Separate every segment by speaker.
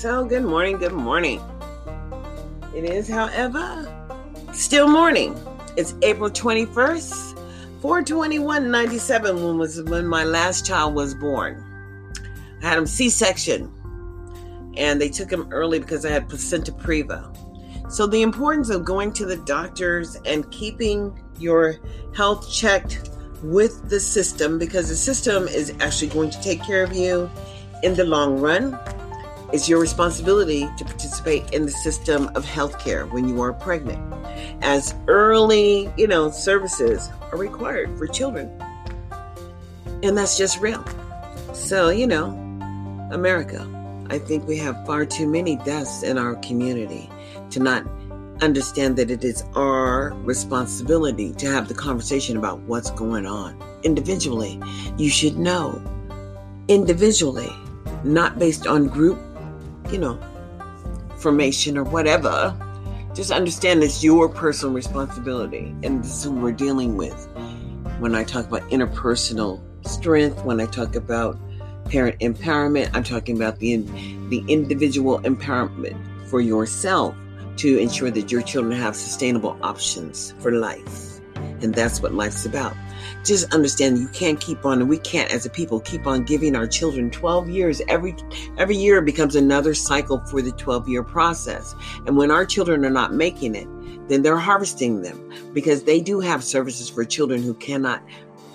Speaker 1: So, good morning, good morning. It is, however, still morning. It's April 21st, 421.97 when was when my last child was born. I had him C-section and they took him early because I had placenta previa. So the importance of going to the doctors and keeping your health checked with the system because the system is actually going to take care of you in the long run. It's your responsibility to participate in the system of healthcare when you are pregnant, as early, you know, services are required for children. And that's just real. So, you know, America, I think we have far too many deaths in our community to not understand that it is our responsibility to have the conversation about what's going on. Individually, you should know. Individually, not based on group, you know, formation or whatever. Just understand it's your personal responsibility. And this is who we're dealing with. When I talk about interpersonal strength, when I talk about parent empowerment, I'm talking about the, the individual empowerment for yourself to ensure that your children have sustainable options for life. And that's what life's about. Just understand you can't keep on, and we can't as a people keep on giving our children 12 years. Every every year becomes another cycle for the 12 year process. And when our children are not making it, then they're harvesting them because they do have services for children who cannot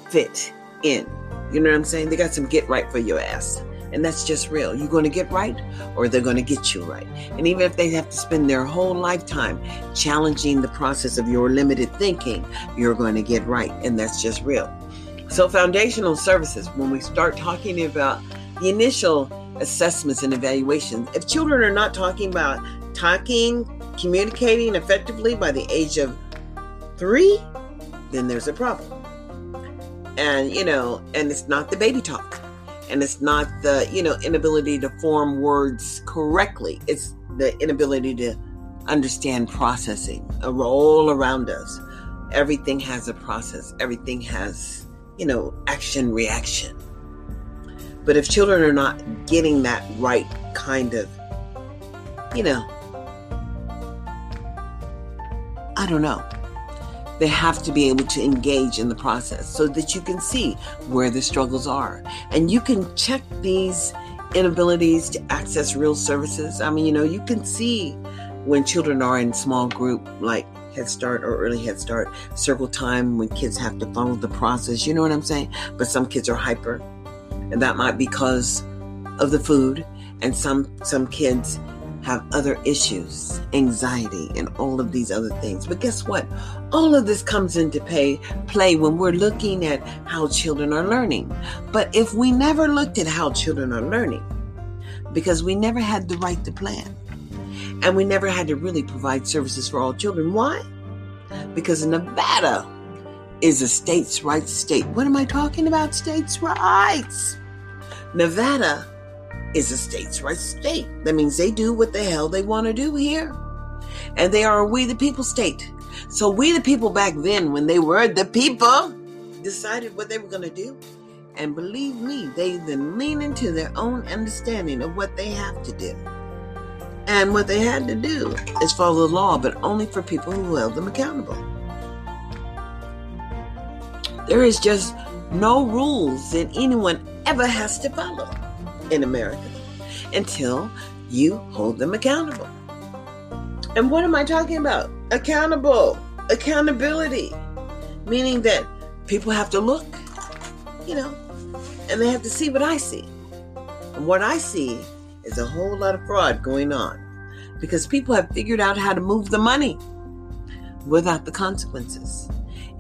Speaker 1: fit in. You know what I'm saying? They got some get right for your ass. And that's just real. You're going to get right or they're going to get you right. And even if they have to spend their whole lifetime challenging the process of your limited thinking, you're going to get right. And that's just real. So, foundational services, when we start talking about the initial assessments and evaluations, if children are not talking about talking, communicating effectively by the age of three, then there's a problem. And, you know, and it's not the baby talk and it's not the you know inability to form words correctly. It's the inability to understand processing all around us. Everything has a process. Everything has you know action reaction. But if children are not getting that right kind of you know i don't know they have to be able to engage in the process so that you can see where the struggles are. And you can check these inabilities to access real services. I mean, you know, you can see when children are in small group like Head Start or early Head Start, circle time when kids have to follow the process. You know what I'm saying? But some kids are hyper, and that might be because of the food. And some some kids have other issues, anxiety, and all of these other things. But guess what? All of this comes into pay, play when we're looking at how children are learning. But if we never looked at how children are learning, because we never had the right to plan, and we never had to really provide services for all children. Why? Because Nevada is a states' rights state. What am I talking about? States' rights. Nevada is a states' rights state. That means they do what the hell they want to do here. And they are a we the people state. So we the people back then, when they were the people, decided what they were going to do. And believe me, they then lean into their own understanding of what they have to do. And what they had to do is follow the law, but only for people who held them accountable. There is just no rules that anyone ever has to follow in America until you hold them accountable. And what am I talking about? Accountable, accountability, meaning that people have to look, you know, and they have to see what I see. And what I see is a whole lot of fraud going on because people have figured out how to move the money without the consequences.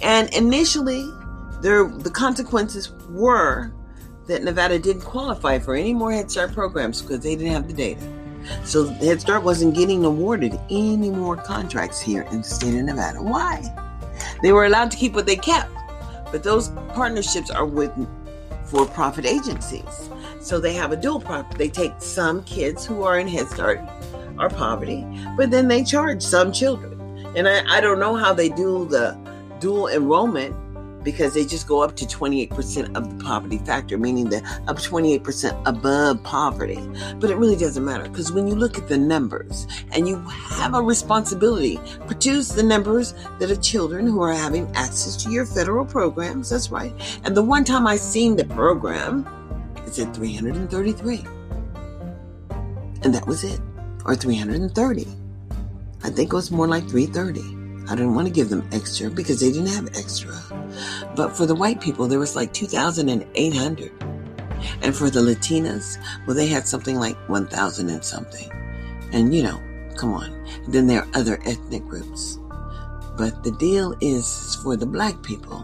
Speaker 1: And initially, there the consequences were that Nevada didn't qualify for any more Head Start programs because they didn't have the data. So Head Start wasn't getting awarded any more contracts here in the state of Nevada. Why? They were allowed to keep what they kept, but those partnerships are with for profit agencies. So they have a dual profit. They take some kids who are in Head Start or poverty, but then they charge some children. And I, I don't know how they do the dual enrollment because they just go up to 28% of the poverty factor, meaning they're up 28% above poverty. But it really doesn't matter because when you look at the numbers and you have a responsibility, produce the numbers that are children who are having access to your federal programs. That's right. And the one time I seen the program, it said 333. And that was it, or 330. I think it was more like 330. I didn't want to give them extra because they didn't have extra. But for the white people, there was like 2,800. And for the Latinas, well, they had something like 1,000 and something. And you know, come on. Then there are other ethnic groups. But the deal is for the black people,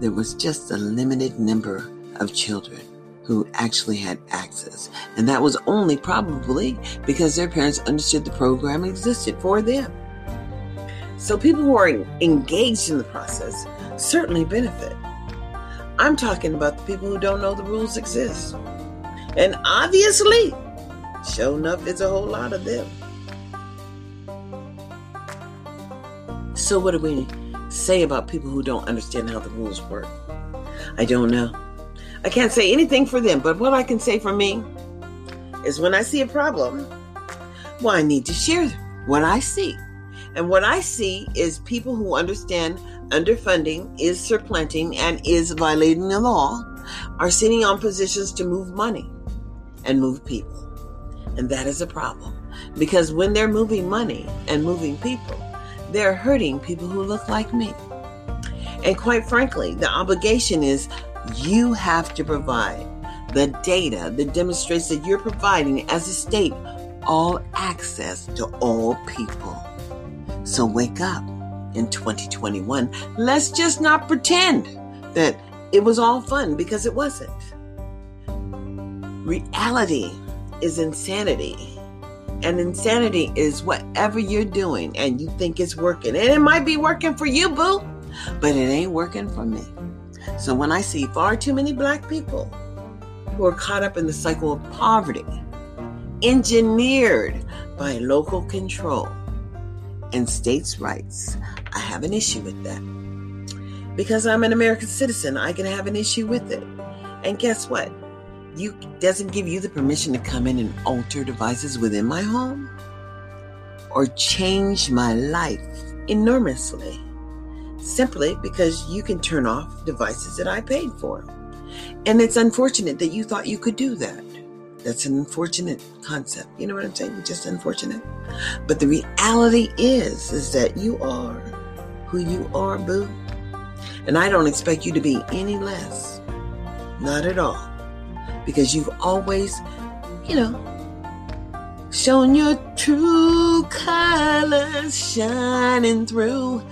Speaker 1: there was just a limited number of children who actually had access. And that was only probably because their parents understood the program existed for them. So people who are engaged in the process certainly benefit. I'm talking about the people who don't know the rules exist. And obviously, sure enough, it's a whole lot of them. So, what do we say about people who don't understand how the rules work? I don't know. I can't say anything for them, but what I can say for me is when I see a problem, well, I need to share what I see. And what I see is people who understand underfunding is supplanting and is violating the law are sitting on positions to move money and move people. And that is a problem because when they're moving money and moving people, they're hurting people who look like me. And quite frankly, the obligation is you have to provide the data that demonstrates that you're providing as a state all access to all people. So wake up in 2021. Let's just not pretend that it was all fun because it wasn't. Reality is insanity. And insanity is whatever you're doing and you think it's working. And it might be working for you, boo, but it ain't working for me. So when I see far too many black people who are caught up in the cycle of poverty, engineered by local control, and states' rights. I have an issue with that. Because I'm an American citizen, I can have an issue with it. And guess what? You doesn't give you the permission to come in and alter devices within my home or change my life enormously. Simply because you can turn off devices that I paid for. And it's unfortunate that you thought you could do that. That's an unfortunate concept. You know what I'm saying? Just unfortunate. But the reality is, is that you are who you are, boo. And I don't expect you to be any less. Not at all. Because you've always, you know, shown your true colors shining through.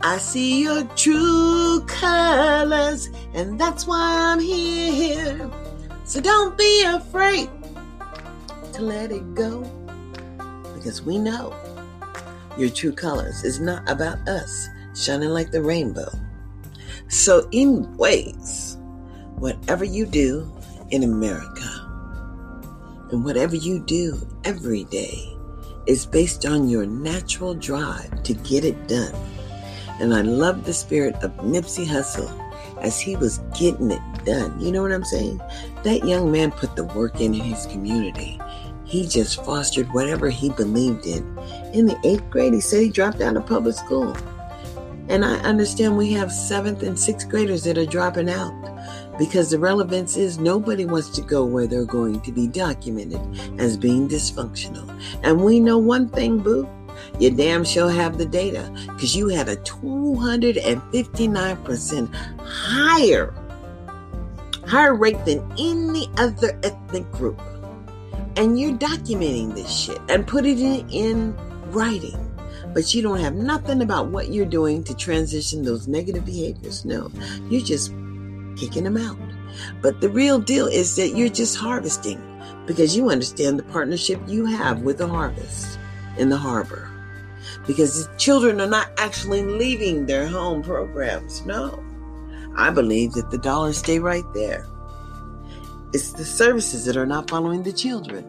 Speaker 1: I see your true colors, and that's why I'm here. So don't be afraid to let it go because we know your true colors is not about us shining like the rainbow. So, in ways, whatever you do in America and whatever you do every day is based on your natural drive to get it done. And I love the spirit of Nipsey Hussle as he was getting it done. You know what I'm saying? That young man put the work in in his community. He just fostered whatever he believed in. In the eighth grade, he said he dropped out of public school. And I understand we have seventh and sixth graders that are dropping out because the relevance is nobody wants to go where they're going to be documented as being dysfunctional. And we know one thing, boo. You damn sure have the data because you had a 259% higher higher rate than any other ethnic group. And you're documenting this shit and putting it in writing. But you don't have nothing about what you're doing to transition those negative behaviors. No, you're just kicking them out. But the real deal is that you're just harvesting because you understand the partnership you have with the harvest in the harbor. Because the children are not actually leaving their home programs. No. I believe that the dollars stay right there. It's the services that are not following the children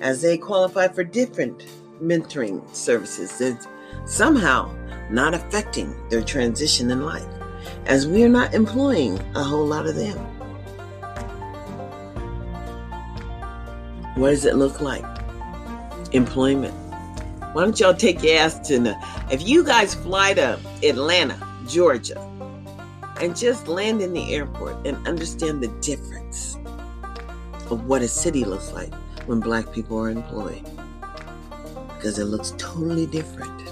Speaker 1: as they qualify for different mentoring services that somehow not affecting their transition in life. as we are not employing a whole lot of them. What does it look like? Employment. Why don't y'all take your ass to if you guys fly to Atlanta, Georgia, and just land in the airport and understand the difference of what a city looks like when black people are employed. Because it looks totally different.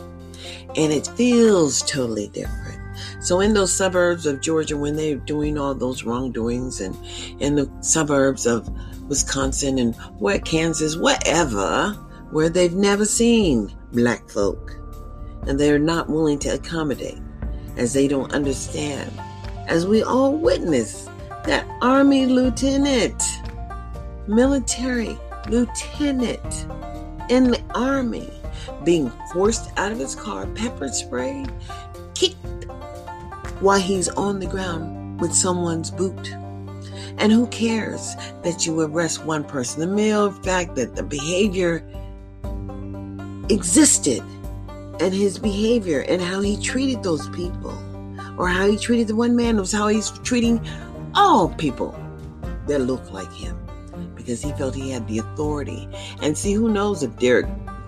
Speaker 1: And it feels totally different. So in those suburbs of Georgia, when they're doing all those wrongdoings and in the suburbs of Wisconsin and where Kansas, whatever, where they've never seen black folk and they're not willing to accommodate as they don't understand. As we all witness that army lieutenant, military lieutenant in the army being forced out of his car, pepper sprayed, kicked while he's on the ground with someone's boot. And who cares that you arrest one person? The mere fact that the behavior existed and his behavior and how he treated those people or how he treated the one man was how he's treating all people that look like him because he felt he had the authority. And see, who knows if Derek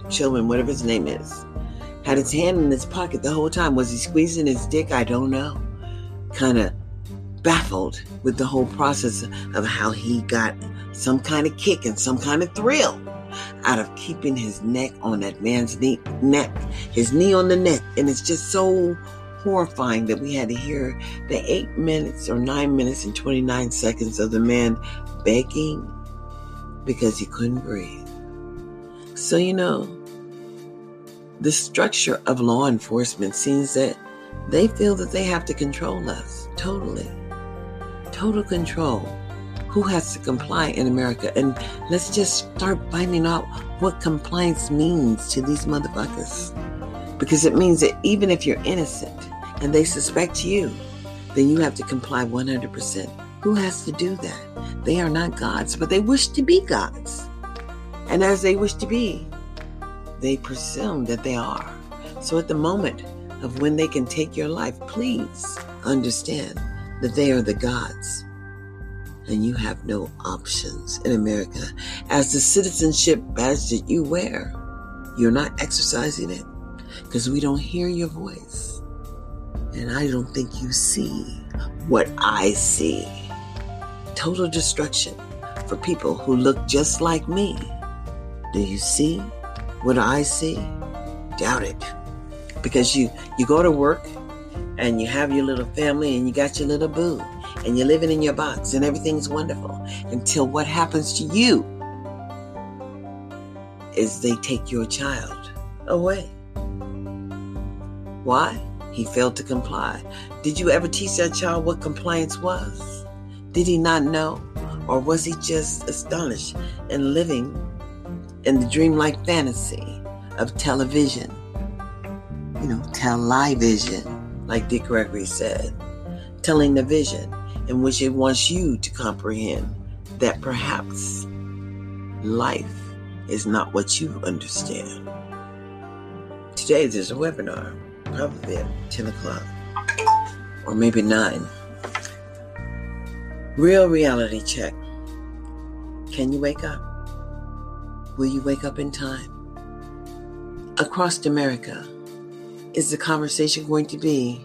Speaker 1: Chauvin, whatever his name is, had his hand in his pocket the whole time. Was he squeezing his dick? I don't know. Kind of baffled with the whole process of how he got some kind of kick and some kind of thrill out of keeping his neck on that man's knee, neck, his knee on the neck. And it's just so horrifying that we had to hear the eight minutes or nine minutes and 29 seconds of the man begging because he couldn't breathe. So, you know, the structure of law enforcement seems that they feel that they have to control us totally. Total control who has to comply in America. And let's just start finding out what compliance means to these motherfuckers. Because it means that even if you're innocent and they suspect you, then you have to comply 100%. Who has to do that? They are not gods, but they wish to be gods. And as they wish to be, they presume that they are. So at the moment of when they can take your life, please understand that they are the gods and you have no options in America. As the citizenship badge that you wear, you're not exercising it because we don't hear your voice. And I don't think you see what I see. Total destruction for people who look just like me. Do you see what I see? Doubt it. Because you, you go to work and you have your little family and you got your little boo and you're living in your box and everything's wonderful until what happens to you is they take your child away. Why? He failed to comply. Did you ever teach that child what compliance was? Did he not know? Or was he just astonished and living in the dreamlike fantasy of television? You know, television, like Dick Gregory said, telling the vision in which it wants you to comprehend that perhaps life is not what you understand. Today there's a webinar, probably at 10 o'clock or maybe 9. Real reality check. Can you wake up? Will you wake up in time? Across America, is the conversation going to be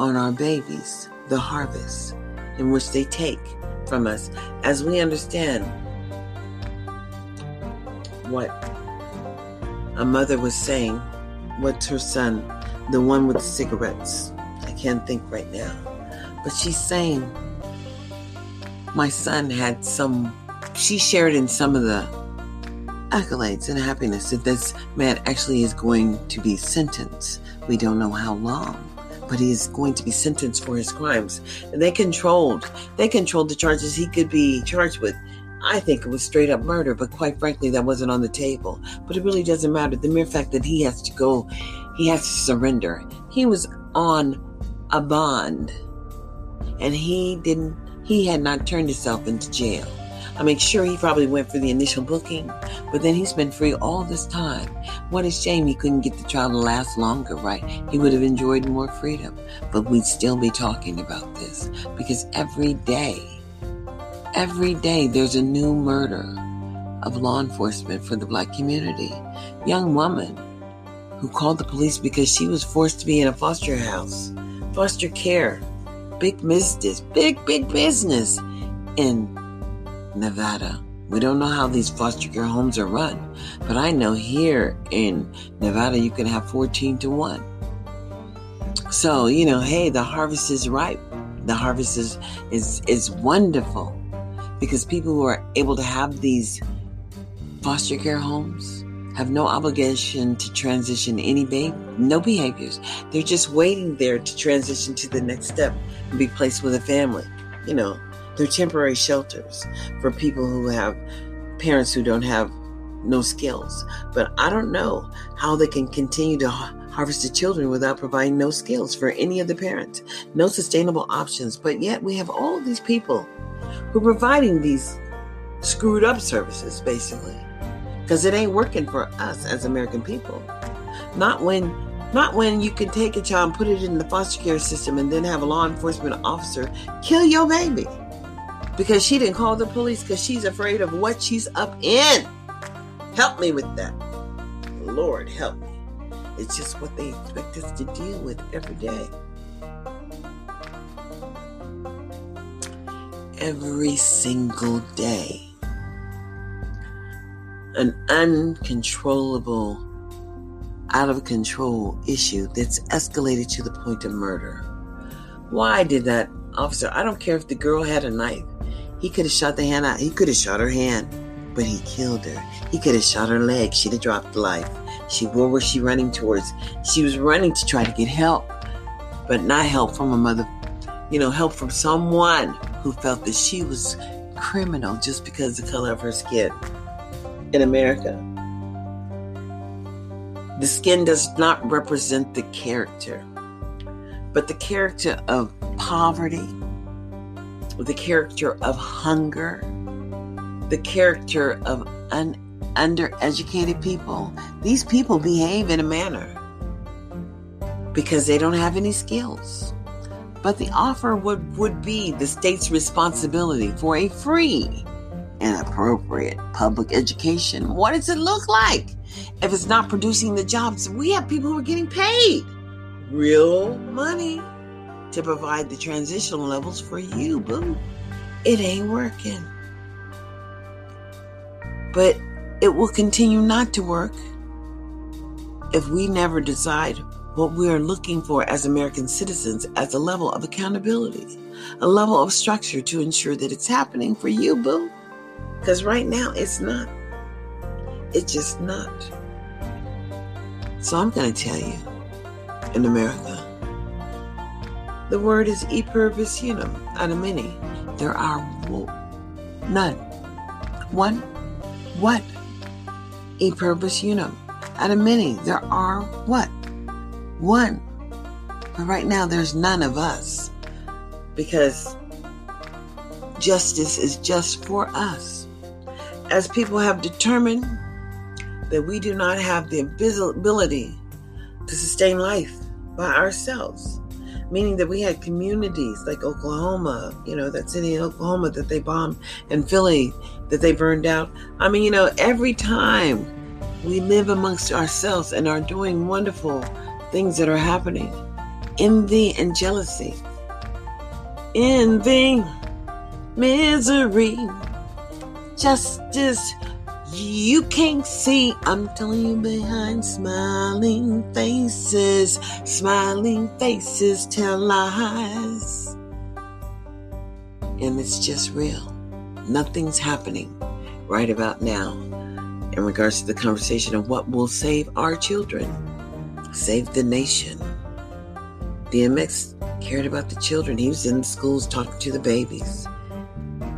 Speaker 1: on our babies, the harvest? in which they take from us as we understand what a mother was saying, what her son, the one with the cigarettes, I can't think right now, but she's saying, my son had some, she shared in some of the accolades and happiness that this man actually is going to be sentenced. We don't know how long but he is going to be sentenced for his crimes. And they controlled, they controlled the charges he could be charged with. I think it was straight up murder, but quite frankly, that wasn't on the table. But it really doesn't matter. The mere fact that he has to go, he has to surrender. He was on a bond, and he didn't, he had not turned himself into jail. I mean, sure, he probably went for the initial booking, but then he's been free all this time. What a shame he couldn't get the trial to last longer, right? He would have enjoyed more freedom, but we'd still be talking about this because every day, every day, there's a new murder of law enforcement for the black community. Young woman who called the police because she was forced to be in a foster house, foster care, big business, big, big business in Nevada. We don't know how these foster care homes are run, but I know here in Nevada you can have 14 to 1. So, you know, hey, the harvest is ripe. The harvest is is is wonderful because people who are able to have these foster care homes have no obligation to transition any baby, no behaviors. They're just waiting there to transition to the next step and be placed with a family. You know, they're temporary shelters for people who have parents who don't have no skills. But I don't know how they can continue to harvest the children without providing no skills for any of the parents, no sustainable options. But yet we have all of these people who are providing these screwed up services, basically because it ain't working for us as American people. Not when not when you can take a child and put it in the foster care system and then have a law enforcement officer kill your baby because she didn't call the police because she's afraid of what she's up in. Help me with that. Lord, help me. It's just what they expect us to deal with every day. Every single day an uncontrollable, out of control issue that's escalated to the point of murder. Why did that officer? I don't care if the girl had a knife. He could have shot the hand out. He could have shot her hand, but he killed her. He could have shot her leg. She'd have dropped the life. She, where was she running towards? She was running to try to get help, but not help from a mother, you know, help from someone who felt that she was criminal just because the color of her skin in America. The skin does not represent the character, but the character of poverty, the character of hunger, the character of un- undereducated people. These people behave in a manner because they don't have any skills. But the offer would, would be the state's responsibility for a free and appropriate public education. What does it look like if it's not producing the jobs? We have people who are getting paid real money to provide the transitional levels for you, boo. It ain't working. But it will continue not to work if we never decide what we are looking for as American citizens as a level of accountability, a level of structure to ensure that it's happening for you, boo. Because right now it's not. It's just not. So I'm going to tell you in America, the word is e pluribus unum out of many. There are none. One, what? E pluribus unum. Out of many, there are what? One. But right now, there's none of us because justice is just for us as people have determined that we do not have the ability to sustain life by ourselves, meaning that we had communities like Oklahoma, you know, that city in Oklahoma that they bombed, and Philly that they burned out. I mean, you know, every time we live amongst ourselves and are doing wonderful things that are happening, envy and jealousy, envy, misery justice you can't see. I'm telling you behind smiling faces, smiling faces tell lies. And it's just real. Nothing's happening right about now in regards to the conversation of what will save our children, save the nation. DMX cared about the children. He was in the schools talking to the babies.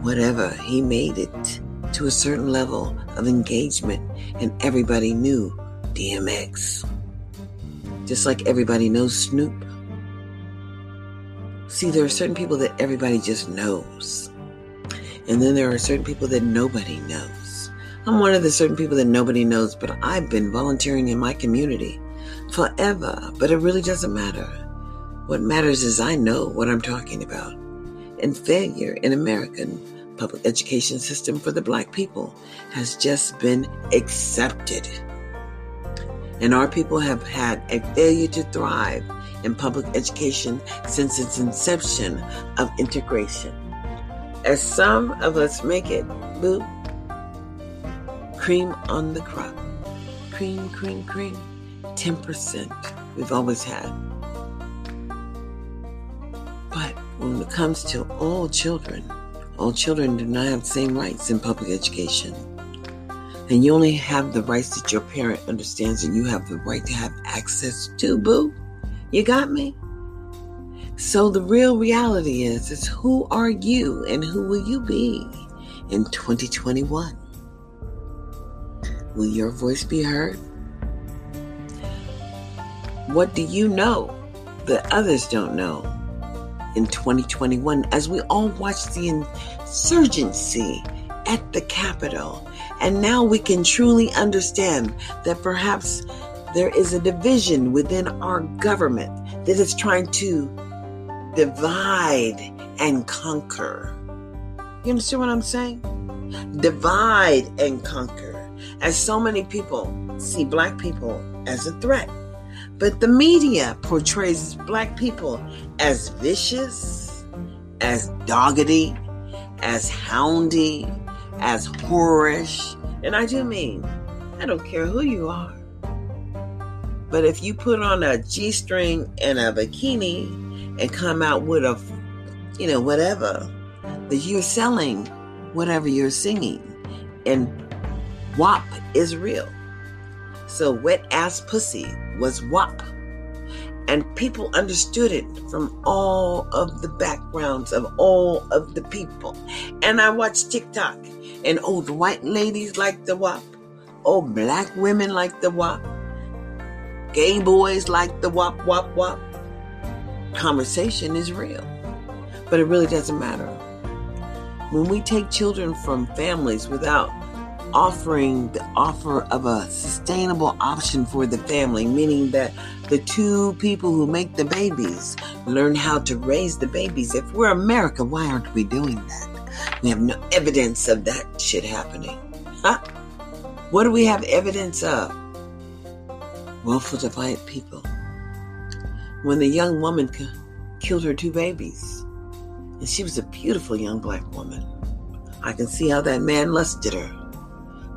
Speaker 1: Whatever, he made it to a certain level of engagement, and everybody knew DMX. Just like everybody knows Snoop. See, there are certain people that everybody just knows. And then there are certain people that nobody knows. I'm one of the certain people that nobody knows, but I've been volunteering in my community forever. But it really doesn't matter. What matters is I know what I'm talking about. And failure in American public education system for the black people has just been accepted. And our people have had a failure to thrive in public education since its inception of integration. As some of us make it, boo, cream on the crop. Cream, cream, cream. 10% we've always had. But when it comes to all children, all children do not have the same rights in public education. And you only have the rights that your parent understands and you have the right to have access to, boo. You got me? So the real reality is is who are you and who will you be in 2021? Will your voice be heard? What do you know that others don't know in 2021 as we all watch the insurgency at the Capitol? And now we can truly understand that perhaps there is a division within our government that is trying to divide and conquer. You understand what I'm saying? Divide and conquer. As so many people see black people as a threat. But the media portrays black people as vicious, as doggedy, as houndy, as whorish. And I do mean, I don't care who you are. But if you put on a G string and a bikini and come out with a, you know, whatever, that you're selling whatever you're singing. And WAP is real. So wet ass pussy was WAP. And people understood it from all of the backgrounds of all of the people. And I watched TikTok, and old white ladies like the WAP. old black women like the WAP Gay boys like the wop, wop, wop. Conversation is real, but it really doesn't matter. When we take children from families without offering the offer of a sustainable option for the family, meaning that the two people who make the babies learn how to raise the babies. If we're America, why aren't we doing that? We have no evidence of that shit happening. Huh? What do we have evidence of? willful defiant people. When the young woman k- killed her two babies, and she was a beautiful young black woman, I can see how that man lusted her.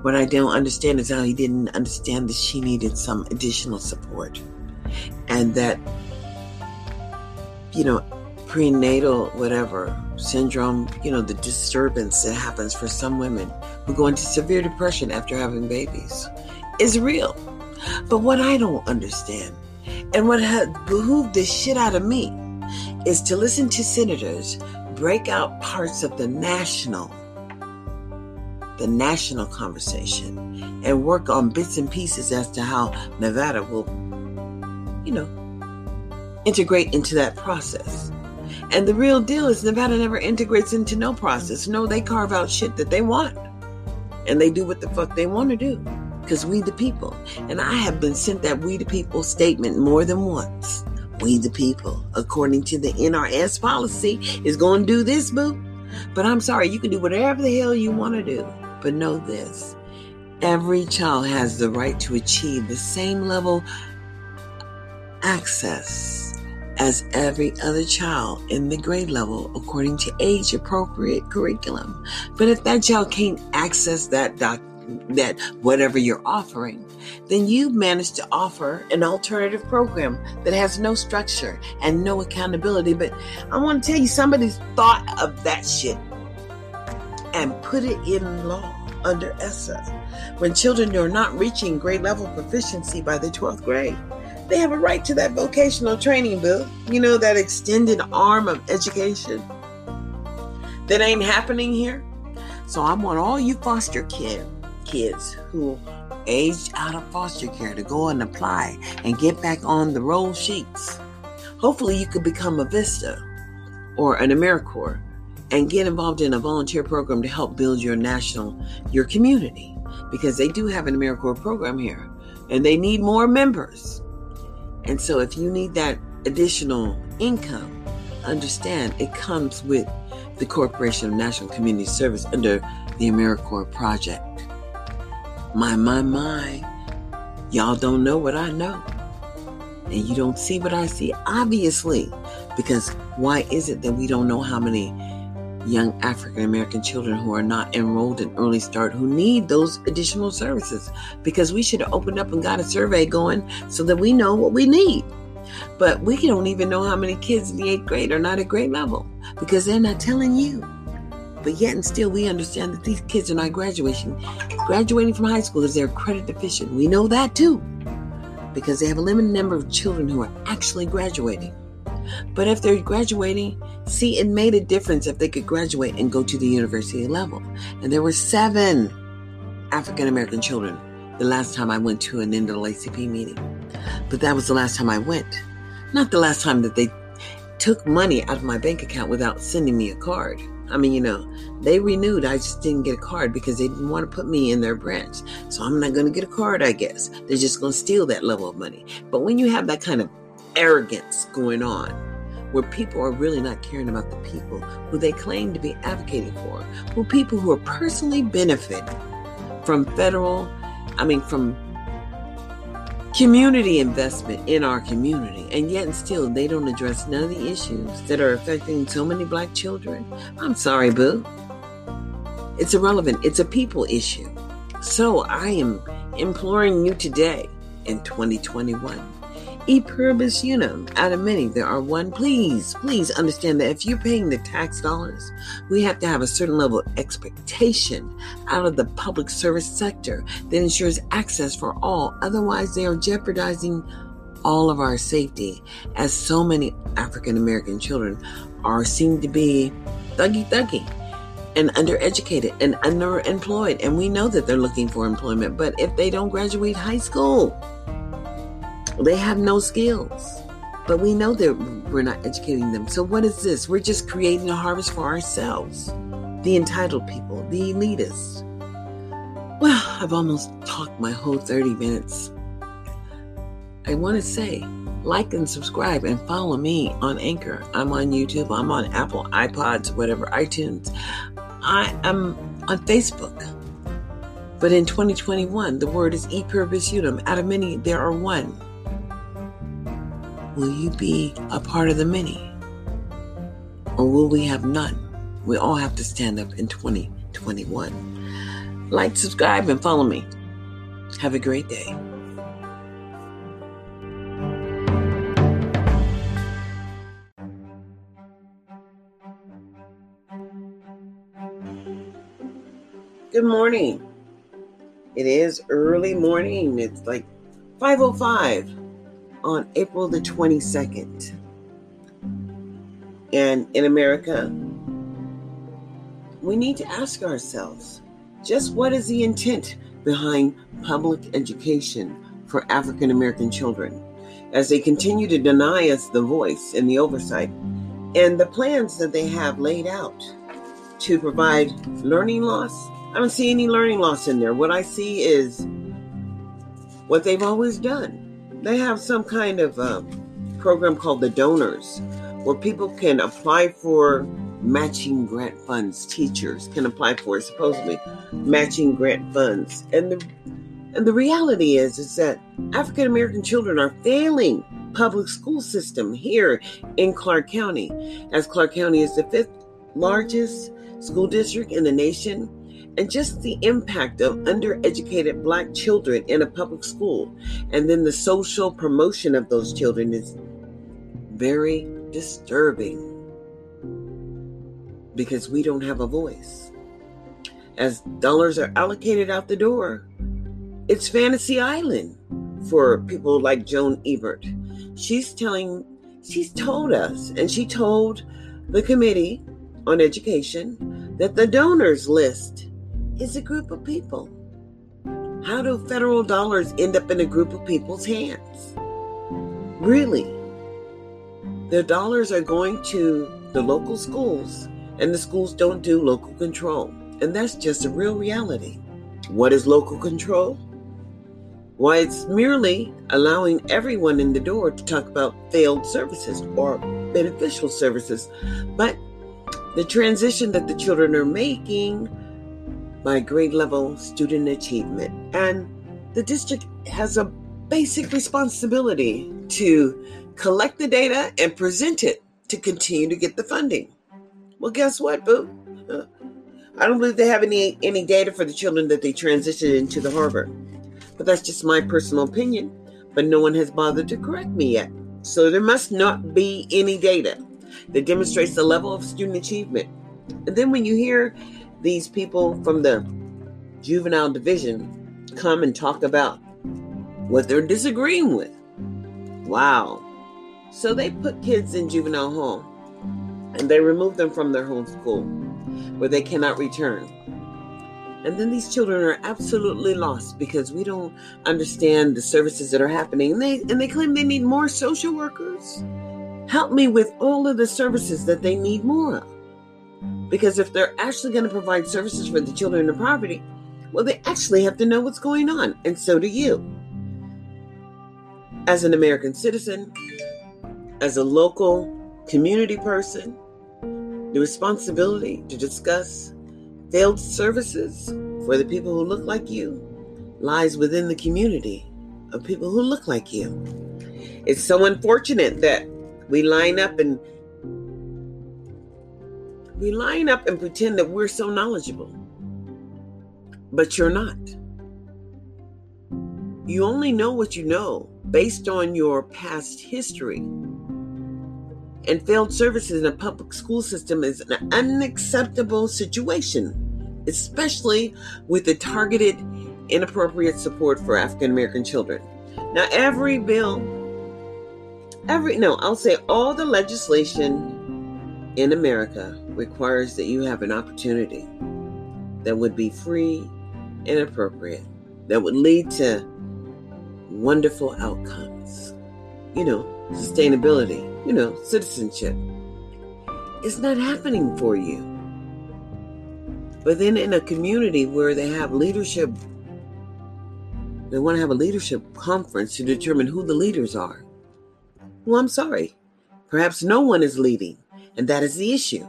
Speaker 1: What I don't understand is how he didn't understand that she needed some additional support. And that, you know, prenatal, whatever, syndrome, you know, the disturbance that happens for some women who go into severe depression after having babies is real. But what I don't understand, and what has behooved the shit out of me, is to listen to senators break out parts of the national, the national conversation, and work on bits and pieces as to how Nevada will, you know, integrate into that process. And the real deal is Nevada never integrates into no process. No, they carve out shit that they want. And they do what the fuck they want to do because we the people. And I have been sent that we the people statement more than once. We the people, according to the NRS policy, is going to do this, boo. But I'm sorry, you can do whatever the hell you want to do. But know this every child has the right to achieve the same level access as every other child in the grade level according to age appropriate curriculum. But if that child can't access that doc- that whatever you're offering, then you've managed to offer an alternative program that has no structure and no accountability. But I want to tell you, somebody's thought of that shit and put it in law under ESSA. When children are not reaching grade level proficiency by the 12th grade, they have a right to that vocational training bill. You know, that extended arm of education that ain't happening here. So I want all you foster kids kids who aged out of foster care to go and apply and get back on the roll sheets. Hopefully, you could become a Vista or an AmeriCorps and get involved in a volunteer program to help build your national, your community, because they do have an AmeriCorps program here and they need more members. And so if you need that additional income, understand it comes with the Corporation of National Community Service under the AmeriCorps project. My, my, my. Y'all don't know what I know. And you don't see what I see, obviously. Because why is it that we don't know how many young African American children who are not enrolled in Early Start who need those additional services? Because we should have opened up and got a survey going so that we know what we need. But we don't even know how many kids in the eighth grade are not at grade level because they're not telling you. But yet and still, we understand that these kids are not graduating, graduating from high school is they're credit deficient. We know that too, because they have a limited number of children who are actually graduating. But if they're graduating, see, it made a difference if they could graduate and go to the university level. And there were seven African American children the last time I went to an NAACP meeting. But that was the last time I went. Not the last time that they took money out of my bank account without sending me a card. I mean, you know, they renewed. I just didn't get a card because they didn't want to put me in their branch. So I'm not going to get a card, I guess. They're just going to steal that level of money. But when you have that kind of arrogance going on, where people are really not caring about the people who they claim to be advocating for, who people who are personally benefit from federal, I mean, from community investment in our community, and yet and still they don't address none of the issues that are affecting so many black children. I'm sorry, boo. It's irrelevant. It's a people issue. So I am imploring you today in 2021 E pluribus unum. Out of many, there are one. Please, please understand that if you're paying the tax dollars, we have to have a certain level of expectation out of the public service sector that ensures access for all. Otherwise, they are jeopardizing all of our safety, as so many African American children are seen to be thuggy thuggy and undereducated and underemployed. And we know that they're looking for employment, but if they don't graduate high school, they have no skills. But we know that we're not educating them. So, what is this? We're just creating a harvest for ourselves the entitled people, the elitists. Well, I've almost talked my whole 30 minutes. I want to say, like and subscribe and follow me on Anchor. I'm on YouTube, I'm on Apple, iPods, whatever, iTunes. I am on Facebook. But in 2021, the word is e pluribus unum. Out of many, there are one. Will you be a part of the many? Or will we have none? We all have to stand up in 2021. Like, subscribe, and follow me. Have a great day. Good morning. It is early morning. It's like 5:05 on April the 22nd. And in America, we need to ask ourselves just what is the intent behind public education for African American children as they continue to deny us the voice and the oversight and the plans that they have laid out to provide learning loss. I don't see any learning loss in there. What I see is what they've always done they have some kind of uh, program called the donors where people can apply for matching grant funds. Teachers can apply for supposedly matching grant funds. And the and the reality is is that african american children are failing public school system here in clark county as clark county is the fifth largest school district in the nation and just the impact of undereducated black children in a public school and then the social promotion of those children is very disturbing. Because we don't have a voice. As dollars are allocated out the door it's fantasy island for people like Jhone Ebert. She's telling she's told us and she told the committee on education that the donors list is a group of people. How do federal dollars end up in a group of people's hands? Really? The dollars are going to the local schools and the schools don't do local control. And that's just a real reality. What is local control? Why, it's merely allowing everyone in the door to talk about failed services or beneficial services. But the transition that the children are making by grade level student achievement. And the district has a basic responsibility to collect the data and present it to continue to get the funding. Well, guess what, boo? I don't believe they have any any data for the children that they transitioned into the harbor. But that's just my personal opinion. But no one has bothered to correct me yet. So there must not be any data that demonstrates the level of student achievement. And then when you hear these people from the juvenile division come and talk about what they're disagreeing with. Wow. So they put kids in juvenile hall and they remove them from their home school where they cannot return. And then these children are absolutely lost because we don't understand the services that are happening. And they and they claim they need more social workers. Help me with all of the services that they need more of. Because if they're actually going to provide services for the children in poverty, well, they actually have to know what's going on, and so do you. As an American citizen, as a local community person, the responsibility to discuss failed services for the people who look like you lies within the community of people who look like you. It's so unfortunate that we line up and we line up and pretend that we're so knowledgeable, but you're not. You only know what you know based on your past history. And failed services in a public school system is an unacceptable situation, especially with the targeted inappropriate support for African American children. Now, every bill, every, no, I'll say all the legislation in America requires that you have an opportunity that would be free and appropriate, that would lead to wonderful outcomes. You know, sustainability, you know, citizenship. It's not happening for you. But then in a community where they have leadership, they want to have a leadership conference to determine who the leaders are. Well, I'm sorry. Perhaps no one is leading. And that is the issue.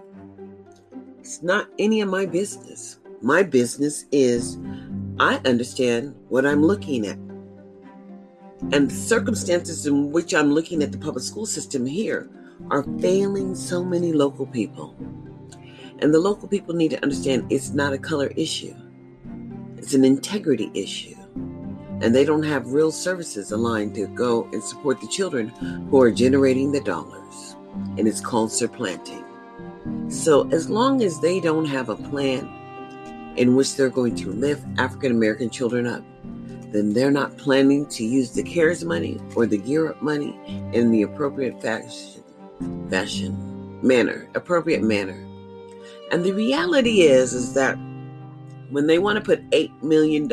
Speaker 1: It's not any of my business. My business is I understand what I'm looking at. And the circumstances in which I'm looking at the public school system here are failing so many local people. And the local people need to understand it's not a color issue, it's an integrity issue. And they don't have real services aligned to go and support the children who are generating the dollars and it's called supplanting. So, as long as they don't have a plan in which they're going to lift African American children up, then they're not planning to use the CARES money or the Gear Up money in the appropriate fashion, fashion manner, appropriate manner. And the reality is, is that when they want to put $8 million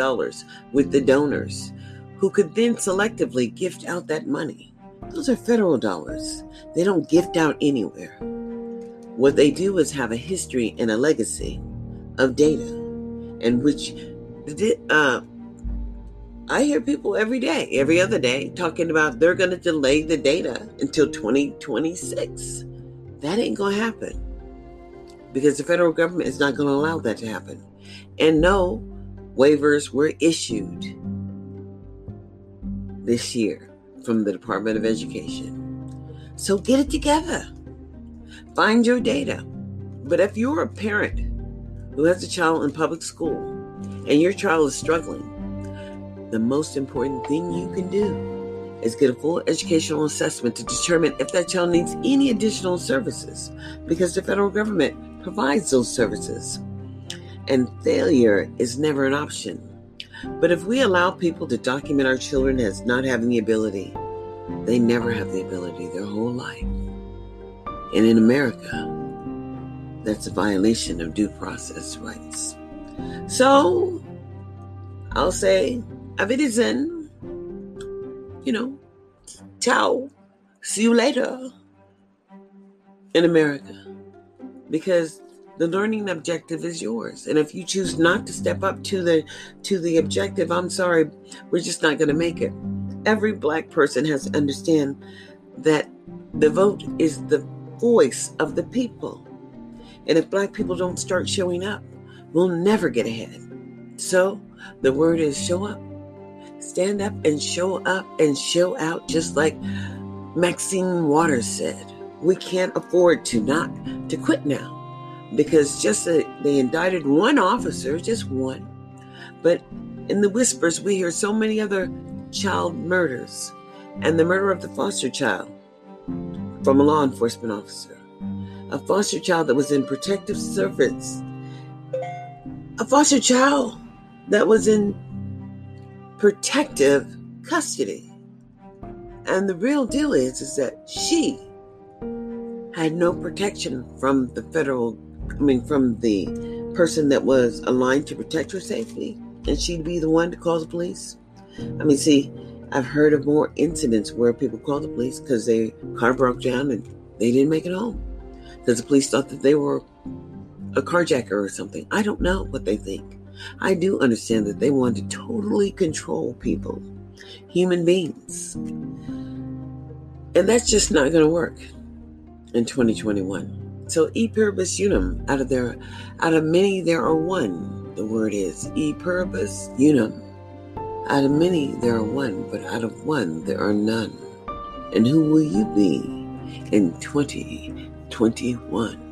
Speaker 1: with the donors, who could then selectively gift out that money, those are federal dollars. They don't gift out anywhere. What they do is have a history and a legacy of data, and which uh, I hear people every day, every other day, talking about they're going to delay the data until 2026. That ain't going to happen because the federal government is not going to allow that to happen. And no waivers were issued this year from the Department of Education. So get it together. Find your data. But if you're a parent who has a child in public school and your child is struggling, the most important thing you can do is get a full educational assessment to determine if that child needs any additional services because the federal government provides those services. And failure is never an option. But if we allow people to document our children as not having the ability, they never have the ability their whole life. And in America, that's a violation of due process rights. So I'll say, Avidisen, you know, ciao, see you later in America. Because The learning objective is yours. And if you choose not to step up to the to the objective, I'm sorry, we're just not going to make it. Every black person has to understand that the vote is the voice of the people. And if black people don't start showing up, we'll never get ahead. So the word is show up. Stand up and show up and show out, just like Maxine Waters said. We can't afford to not to quit now because just a, they indicted one officer, just one. But in the whispers, we hear so many other child murders and the murder of the foster child from a law enforcement officer, a foster child that was in protective service, a foster child that was in protective custody. And the real deal is, is that she had no protection from the federal, I mean, from the person that was aligned to protect her safety, and she'd be the one to call the police. I mean, see, I've heard of more incidents where people called the police because their car broke down and they didn't make it home because the police thought that they were a carjacker or something. I don't know what they think. I do understand that they want to totally control people, human beings. And that's just not going to work in 2021. So e pluribus unum, out of there, out of many there are one. The word is e pluribus unum. Out of many there are one, but out of one there are none. And who will you be in 2021?